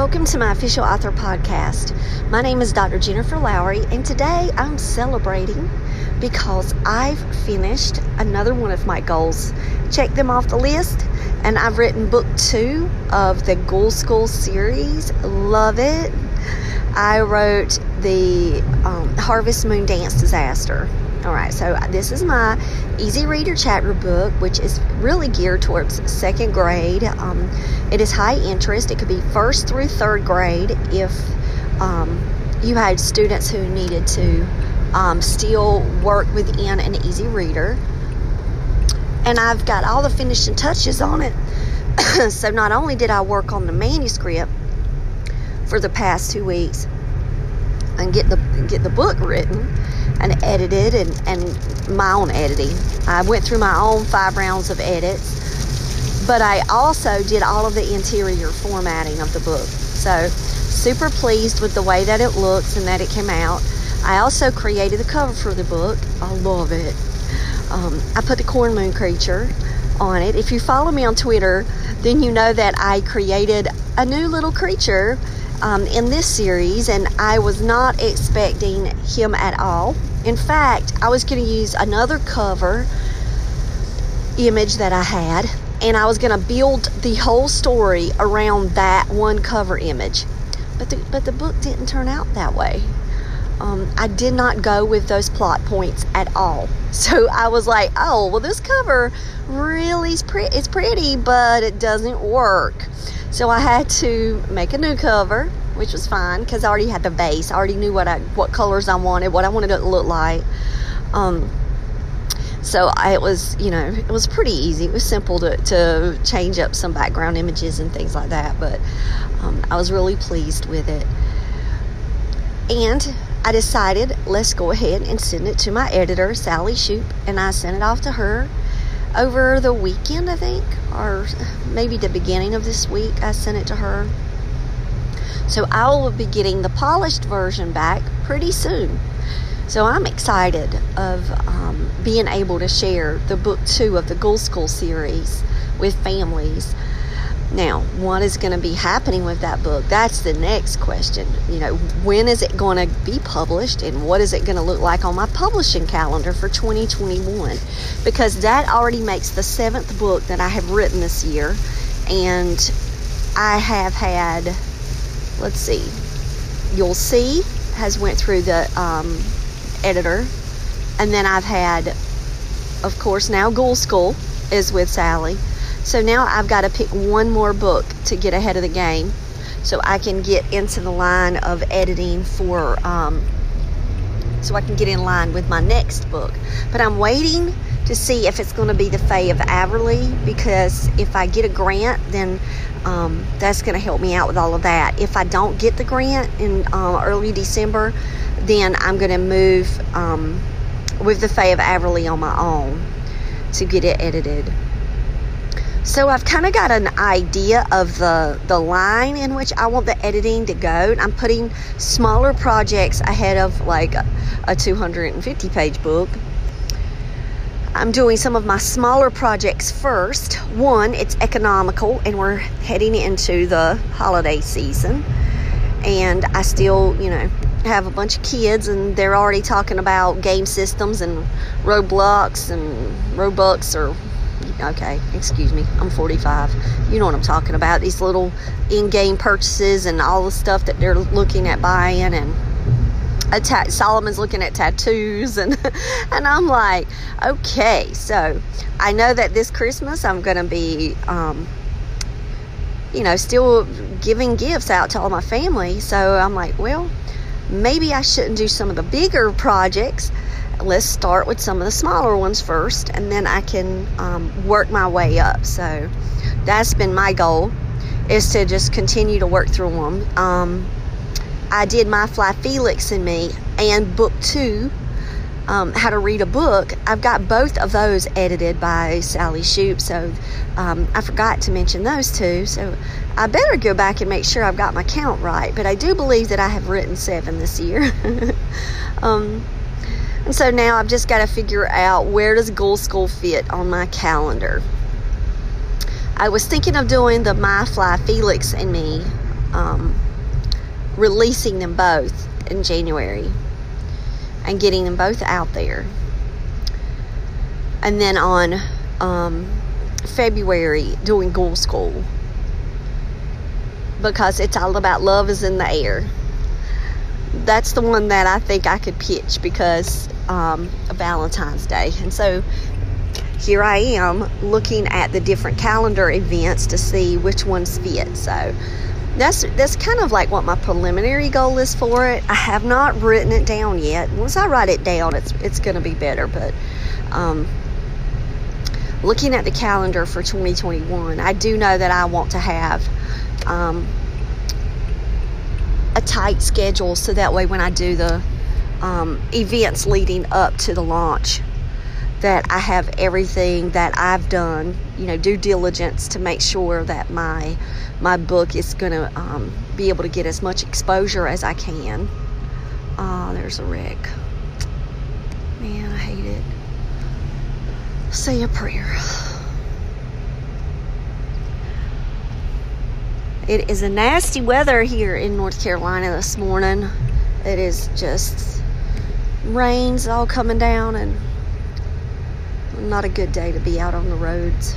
Welcome to my official author podcast. My name is Dr. Jennifer Lowry, and today I'm celebrating because I've finished another one of my goals. Check them off the list, and I've written book two of the Ghoul School series. Love it. I wrote the um, Harvest Moon Dance Disaster. All right, so this is my easy reader chapter book, which is really geared towards second grade. Um, it is high interest. It could be first through third grade if um, you had students who needed to um, still work within an easy reader. And I've got all the finishing touches on it. so not only did I work on the manuscript for the past two weeks and get the get the book written and edited and, and my own editing. I went through my own five rounds of edits, but I also did all of the interior formatting of the book. So, super pleased with the way that it looks and that it came out. I also created the cover for the book. I love it. Um, I put the corn moon creature on it. If you follow me on Twitter, then you know that I created a new little creature um, in this series, and I was not expecting him at all. In fact, I was going to use another cover image that I had, and I was going to build the whole story around that one cover image. But the, but the book didn't turn out that way. Um, I did not go with those plot points at all. So I was like, oh, well, this cover really is pretty, it's pretty, but it doesn't work. So I had to make a new cover, which was fine because I already had the base. I already knew what I what colors I wanted, what I wanted it to look like. Um, so I, it was, you know, it was pretty easy. It was simple to, to change up some background images and things like that. But um, I was really pleased with it. And I decided, let's go ahead and send it to my editor, Sally Shoop, and I sent it off to her over the weekend, I think, or maybe the beginning of this week, I sent it to her. So I will be getting the polished version back pretty soon. So I'm excited of um, being able to share the book two of the Ghoul School series with families now, what is going to be happening with that book? That's the next question. You know, when is it going to be published and what is it going to look like on my publishing calendar for 2021? Because that already makes the seventh book that I have written this year. And I have had, let's see, You'll See has went through the um, editor. And then I've had, of course, now Ghoul School is with Sally so now I've got to pick one more book to get ahead of the game so I can get into the line of editing for, um, so I can get in line with my next book. But I'm waiting to see if it's going to be the Fae of Averley because if I get a grant, then um, that's going to help me out with all of that. If I don't get the grant in uh, early December, then I'm going to move um, with the Fae of Averley on my own to get it edited. So I've kind of got an idea of the, the line in which I want the editing to go. I'm putting smaller projects ahead of like a, a 250 page book. I'm doing some of my smaller projects first. One, it's economical and we're heading into the holiday season. And I still, you know, have a bunch of kids and they're already talking about game systems and Roblox and Robux or okay, excuse me, I'm 45. You know what I'm talking about. These little in-game purchases and all the stuff that they're looking at buying and ta- Solomon's looking at tattoos and and I'm like, okay, so I know that this Christmas I'm gonna be um, you know, still giving gifts out to all my family. So I'm like, well, maybe I shouldn't do some of the bigger projects. Let's start with some of the smaller ones first, and then I can um, work my way up. So that's been my goal is to just continue to work through them. Um, I did my Fly Felix and Me and book two, um, How to Read a Book. I've got both of those edited by Sally Shoop, so um, I forgot to mention those two. So I better go back and make sure I've got my count right. But I do believe that I have written seven this year. um, and so now I've just got to figure out where does Ghoul School fit on my calendar. I was thinking of doing the My Fly Felix and Me um, releasing them both in January and getting them both out there. And then on um, February, doing Ghoul School because it's all about love is in the air. That's the one that I think I could pitch because um, of Valentine's Day. And so here I am looking at the different calendar events to see which ones fit. So that's that's kind of like what my preliminary goal is for it. I have not written it down yet. Once I write it down, it's it's going to be better. But um, looking at the calendar for 2021, I do know that I want to have um, a tight schedule so that way when I do the um, events leading up to the launch, that I have everything that I've done, you know, due diligence to make sure that my my book is going to um, be able to get as much exposure as I can. Ah, there's a wreck. Man, I hate it. Say a prayer. It is a nasty weather here in North Carolina this morning. It is just rains all coming down and not a good day to be out on the roads.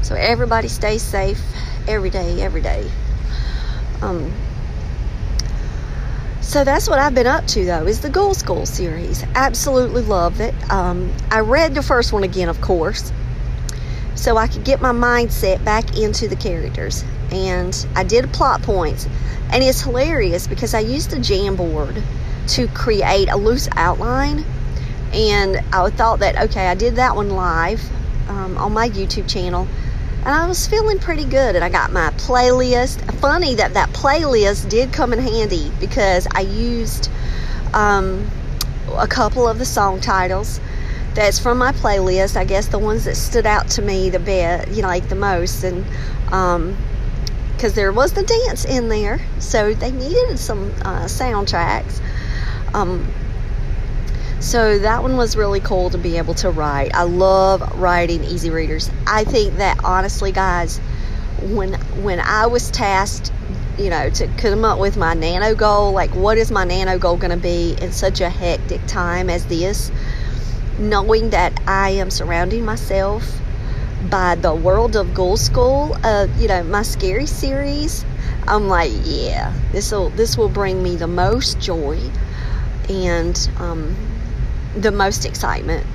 So everybody stay safe every day, every day. Um, so that's what I've been up to though, is the Ghoul School series. Absolutely love it. Um, I read the first one again, of course so I could get my mindset back into the characters. And I did plot points. And it's hilarious because I used a Jamboard to create a loose outline. And I thought that, okay, I did that one live um, on my YouTube channel. And I was feeling pretty good. And I got my playlist. Funny that that playlist did come in handy because I used um, a couple of the song titles that's from my playlist. I guess the ones that stood out to me the best, you know, like the most, and um, because there was the dance in there, so they needed some uh, soundtracks. Um, so that one was really cool to be able to write. I love writing easy readers. I think that honestly, guys, when when I was tasked, you know, to come up with my nano goal, like what is my nano goal going to be in such a hectic time as this? Knowing that I am surrounding myself by the world of Ghoul School, uh, you know, my scary series, I'm like, yeah, this will this will bring me the most joy and um, the most excitement.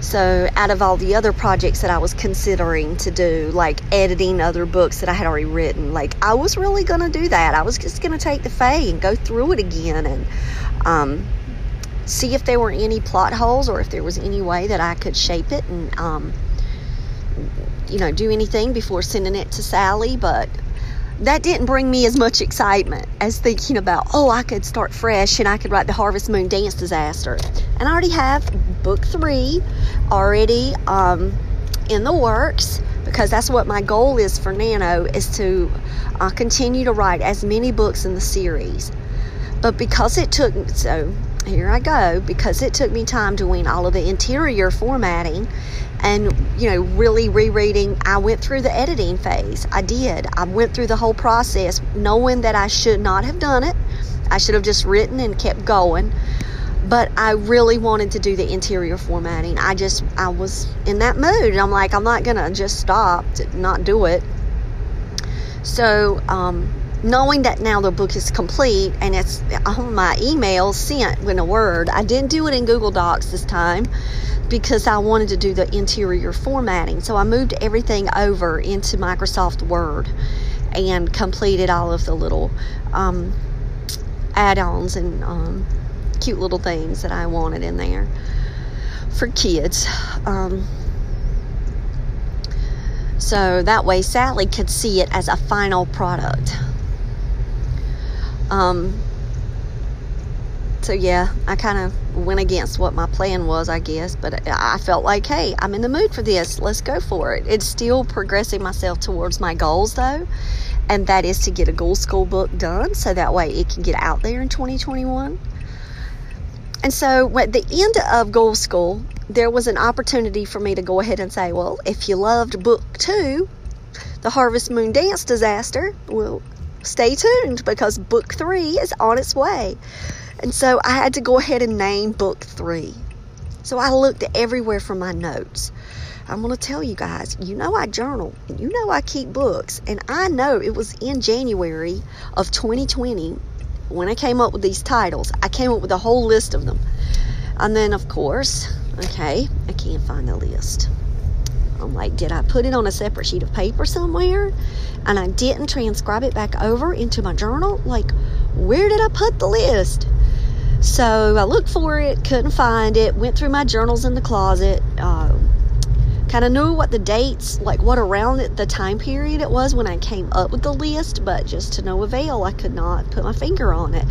So, out of all the other projects that I was considering to do, like editing other books that I had already written, like I was really going to do that. I was just going to take the Fae and go through it again and um, see if there were any plot holes or if there was any way that I could shape it and, um, you know, do anything before sending it to Sally. But that didn't bring me as much excitement as thinking about, oh, I could start fresh and I could write the Harvest Moon Dance Disaster. And I already have book three already um, in the works because that's what my goal is for Nano is to uh, continue to write as many books in the series. But because it took so here I go because it took me time doing all of the interior formatting and you know really rereading I went through the editing phase I did I went through the whole process knowing that I should not have done it I should have just written and kept going. But I really wanted to do the interior formatting. I just, I was in that mood. I'm like, I'm not to just stop, to not do it. So, um, knowing that now the book is complete and it's on my email sent in a Word, I didn't do it in Google Docs this time because I wanted to do the interior formatting. So I moved everything over into Microsoft Word and completed all of the little um, add ons and um, cute little things that I wanted in there for kids. Um, so that way Sally could see it as a final product. Um, so yeah, I kind of went against what my plan was, I guess, but I felt like, hey, I'm in the mood for this. Let's go for it. It's still progressing myself towards my goals though, and that is to get a Ghoul School book done so that way it can get out there in 2021. And so at the end of Ghoul School, there was an opportunity for me to go ahead and say, well, if you loved book two, The Harvest Moon Dance Disaster, well, stay tuned because book three is on its way. And so I had to go ahead and name book three. So I looked everywhere for my notes. I'm going to tell you guys, you know, I journal, you know, I keep books, and I know it was in January of 2020 when I came up with these titles. I came up with a whole list of them. And then, of course, okay, I can't find the list. I'm like, did I put it on a separate sheet of paper somewhere? And I didn't transcribe it back over into my journal? Like, where did I put the list? So I looked for it, couldn't find it, went through my journals in the closet, uh, kind of knew what the dates, like what around the time period it was when I came up with the list, but just to no avail, I could not put my finger on it.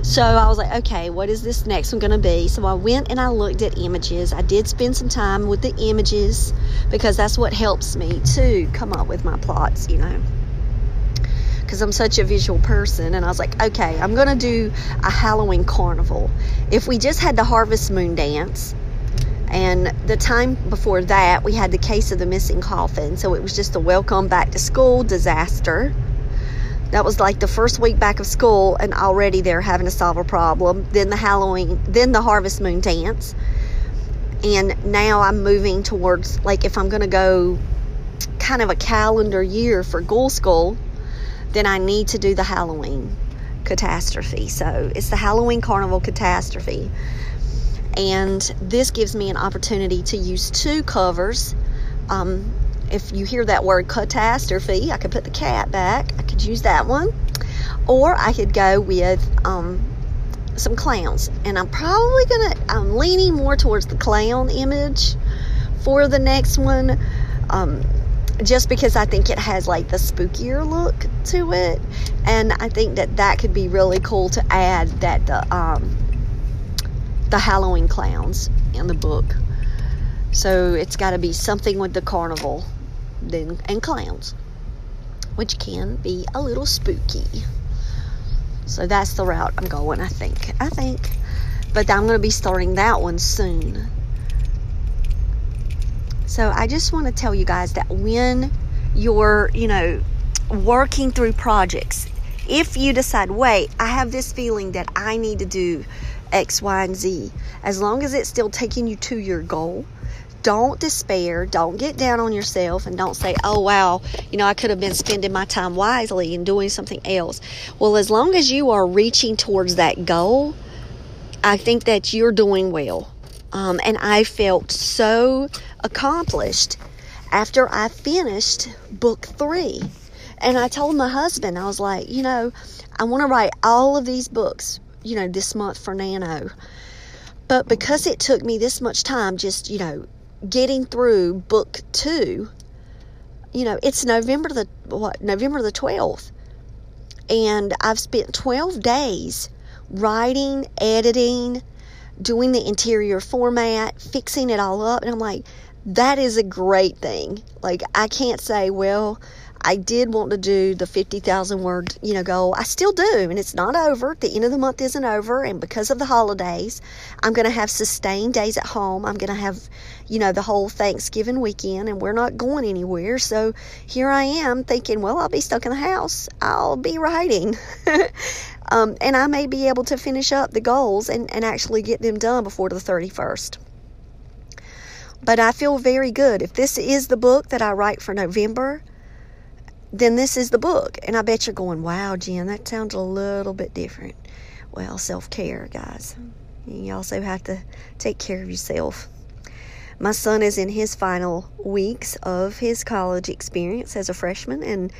So I was like, okay, what is this next one going to be? So I went and I looked at images. I did spend some time with the images because that's what helps me to come up with my plots, you know because I'm such a visual person. And I was like, okay, I'm going to do a Halloween carnival. If we just had the Harvest Moon dance, and the time before that, we had the case of the missing coffin. So it was just a welcome back to school disaster. That was like the first week back of school, and already they're having to solve a problem. Then the Halloween, then the Harvest Moon dance. And now I'm moving towards, like, if I'm going to go kind of a calendar year for Ghoul School, then I need to do the Halloween catastrophe. So it's the Halloween Carnival catastrophe. And this gives me an opportunity to use two covers. Um, if you hear that word catastrophe, I could put the cat back. I could use that one. Or I could go with um, some clowns. And I'm probably going to, I'm leaning more towards the clown image for the next one. Um, just because I think it has like the spookier look to it, and I think that that could be really cool to add that the um, the Halloween clowns in the book. So it's got to be something with the carnival, then and clowns, which can be a little spooky. So that's the route I'm going. I think. I think, but I'm going to be starting that one soon. So I just want to tell you guys that when you're, you know, working through projects, if you decide, wait, I have this feeling that I need to do X, Y, and Z, as long as it's still taking you to your goal, don't despair. Don't get down on yourself and don't say, oh, wow, you know, I could have been spending my time wisely and doing something else. Well, as long as you are reaching towards that goal, I think that you're doing well. Um, and I felt so accomplished after I finished book three. And I told my husband, I was like, you know, I want to write all of these books, you know, this month for Nano. But because it took me this much time just, you know, getting through book two, you know, it's November the what, November the 12th. And I've spent 12 days writing, editing, doing the interior format, fixing it all up. And I'm like, that is a great thing. Like, I can't say, well, I did want to do the 50,000 word, you know, goal. I still do, and it's not over. The end of the month isn't over, and because of the holidays, I'm going to have sustained days at home. I'm going to have, you know, the whole Thanksgiving weekend, and we're not going anywhere. So here I am thinking, well, I'll be stuck in the house. I'll be writing. um, and I may be able to finish up the goals and, and actually get them done before the 31st. But I feel very good. If this is the book that I write for November, then this is the book. And I bet you're going, wow, Jen, that sounds a little bit different. Well, self care, guys. You also have to take care of yourself. My son is in his final weeks of his college experience as a freshman, and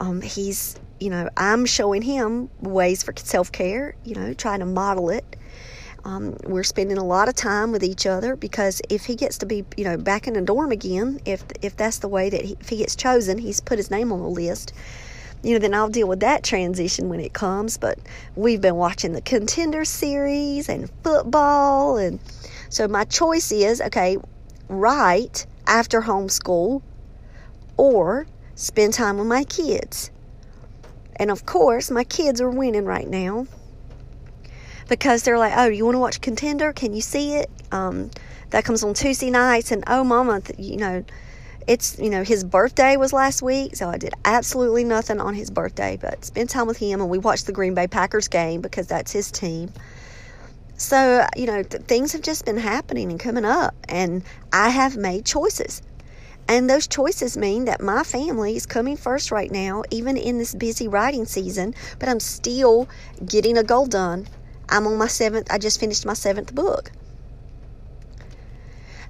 um, he's, you know, I'm showing him ways for self care, you know, trying to model it um, we're spending a lot of time with each other because if he gets to be, you know, back in the dorm again, if if that's the way that he, if he gets chosen, he's put his name on the list. You know, then I'll deal with that transition when it comes. But we've been watching the contender series and football, and so my choice is okay, right after homeschool, or spend time with my kids. And of course, my kids are winning right now because they're like, oh, you want to watch Contender? Can you see it? Um, that comes on Tuesday nights, and oh, Mama, you know, it's you know his birthday was last week, so I did absolutely nothing on his birthday, but spend time with him, and we watched the Green Bay Packers game because that's his team. So you know, th- things have just been happening and coming up, and I have made choices. And those choices mean that my family is coming first right now, even in this busy writing season, but I'm still getting a goal done I'm on my seventh, I just finished my seventh book.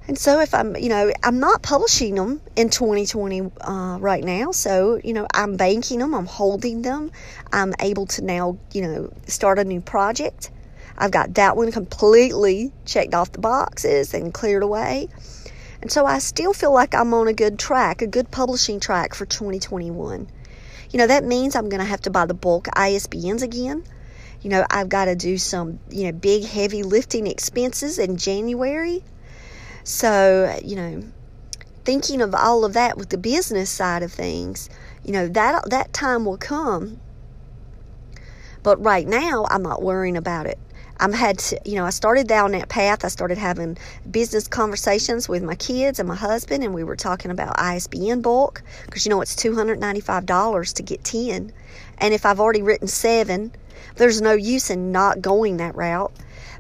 And so, if I'm, you know, I'm not publishing them in 2020 uh, right now. So, you know, I'm banking them, I'm holding them. I'm able to now, you know, start a new project. I've got that one completely checked off the boxes and cleared away. And so I still feel like I'm on a good track, a good publishing track for 2021. You know, that means I'm going to have to buy the bulk ISBNs again you know, I've got to do some, you know, big heavy lifting expenses in January. So, you know, thinking of all of that with the business side of things, you know, that that time will come. But right now, I'm not worrying about it. I'm had to, you know, I started down that path. I started having business conversations with my kids and my husband, and we were talking about ISBN bulk because you know it's two hundred ninety five dollars to get ten, and if I've already written seven, there's no use in not going that route.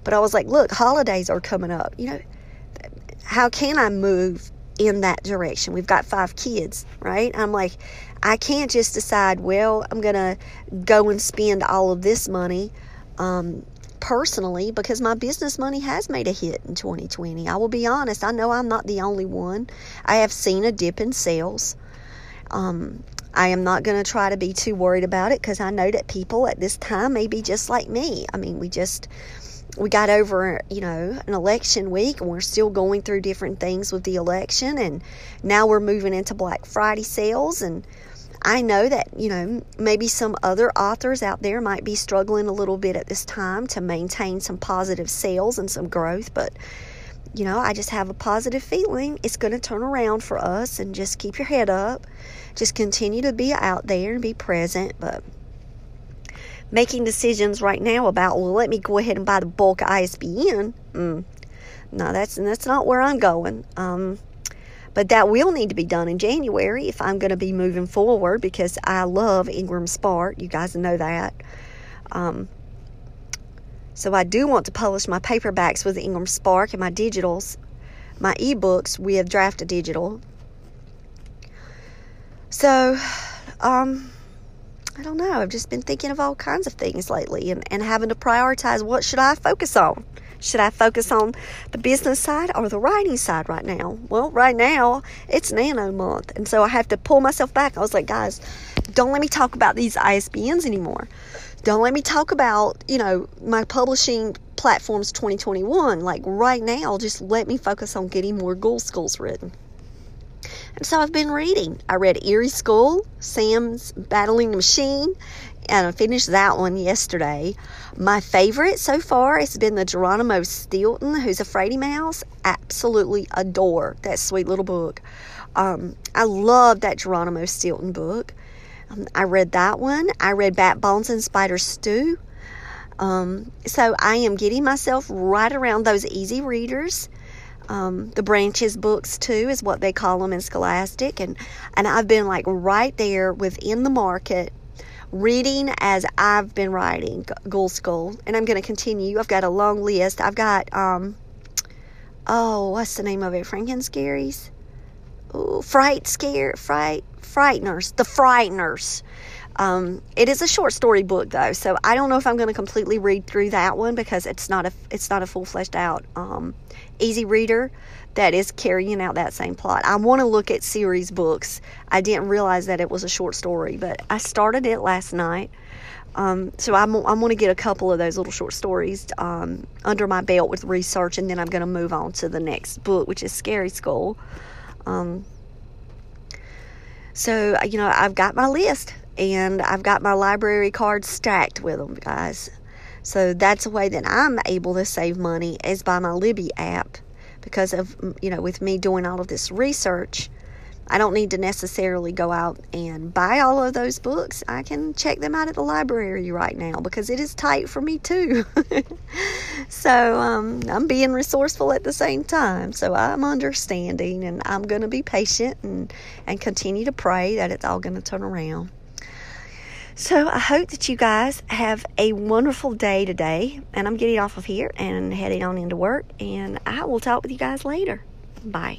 But I was like, look, holidays are coming up. You know, how can I move in that direction? We've got five kids, right? I'm like, I can't just decide, well, I'm going to go and spend all of this money um, personally because my business money has made a hit in 2020. I will be honest, I know I'm not the only one. I have seen a dip in sales. Um, I am not going to try to be too worried about it because I know that people at this time may be just like me. I mean, we just we got over, you know, an election week and we're still going through different things with the election and now we're moving into Black Friday sales and I know that, you know, maybe some other authors out there might be struggling a little bit at this time to maintain some positive sales and some growth, but you know, I just have a positive feeling it's going to turn around for us and just keep your head up. Just continue to be out there and be present, but making decisions right now about, well, let me go ahead and buy the bulk ISBN. Mm, no, that's that's not where I'm going. Um, but that will need to be done in January if I'm going to be moving forward because I love Ingram Spark. You guys know that. Um, so I do want to publish my paperbacks with Ingram Spark and my digitals, my ebooks with Draft2Digital. So, um, I don't know. I've just been thinking of all kinds of things lately and, and having to prioritize what should I focus on. Should I focus on the business side or the writing side right now? Well, right now it's Nano month, and so I have to pull myself back. I was like, guys, don't let me talk about these ISBNs anymore. Don't let me talk about, you know, my publishing platforms 2021. Like right now, just let me focus on getting more Ghoul Schools written. And so I've been reading. I read Eerie School, Sam's Battling the Machine, and I finished that one yesterday. My favorite so far has been the Geronimo Stilton, who's a Fraidy Mouse. Absolutely adore that sweet little book. Um, I love that Geronimo Stilton book. Um, I read that one. I read Bat Bones and Spider Stew. Um, so I am getting myself right around those easy readers. Um, the branches books too is what they call them in Scholastic, and and I've been like right there within the market, reading as I've been writing Ghoul School, and I'm going to continue. I've got a long list. I've got um, oh, what's the name of it? Frankenscaries. Ooh, fright scare, fright, frighteners, the frighteners. Um, it is a short story book though, so I don't know if I'm going to completely read through that one because it's not a it's not a full fleshed out um, easy reader that is carrying out that same plot. I want to look at series books. I didn't realize that it was a short story, but I started it last night. Um, so I'm, I'm going to get a couple of those little short stories um, under my belt with research, and then I'm going to move on to the next book, which is Scary School. Um, so, you know, I've got my list and I've got my library cards stacked with them, guys. So that's a way that I'm able to save money is by my Libby app because of, you know, with me doing all of this research. I don't need to necessarily go out and buy all of those books. I can check them out at the library right now because it is tight for me too. so um, I'm being resourceful at the same time. So I'm understanding and I'm going to be patient and, and continue to pray that it's all going to turn around. So I hope that you guys have a wonderful day today. And I'm getting off of here and heading on into work. And I will talk with you guys later. Bye.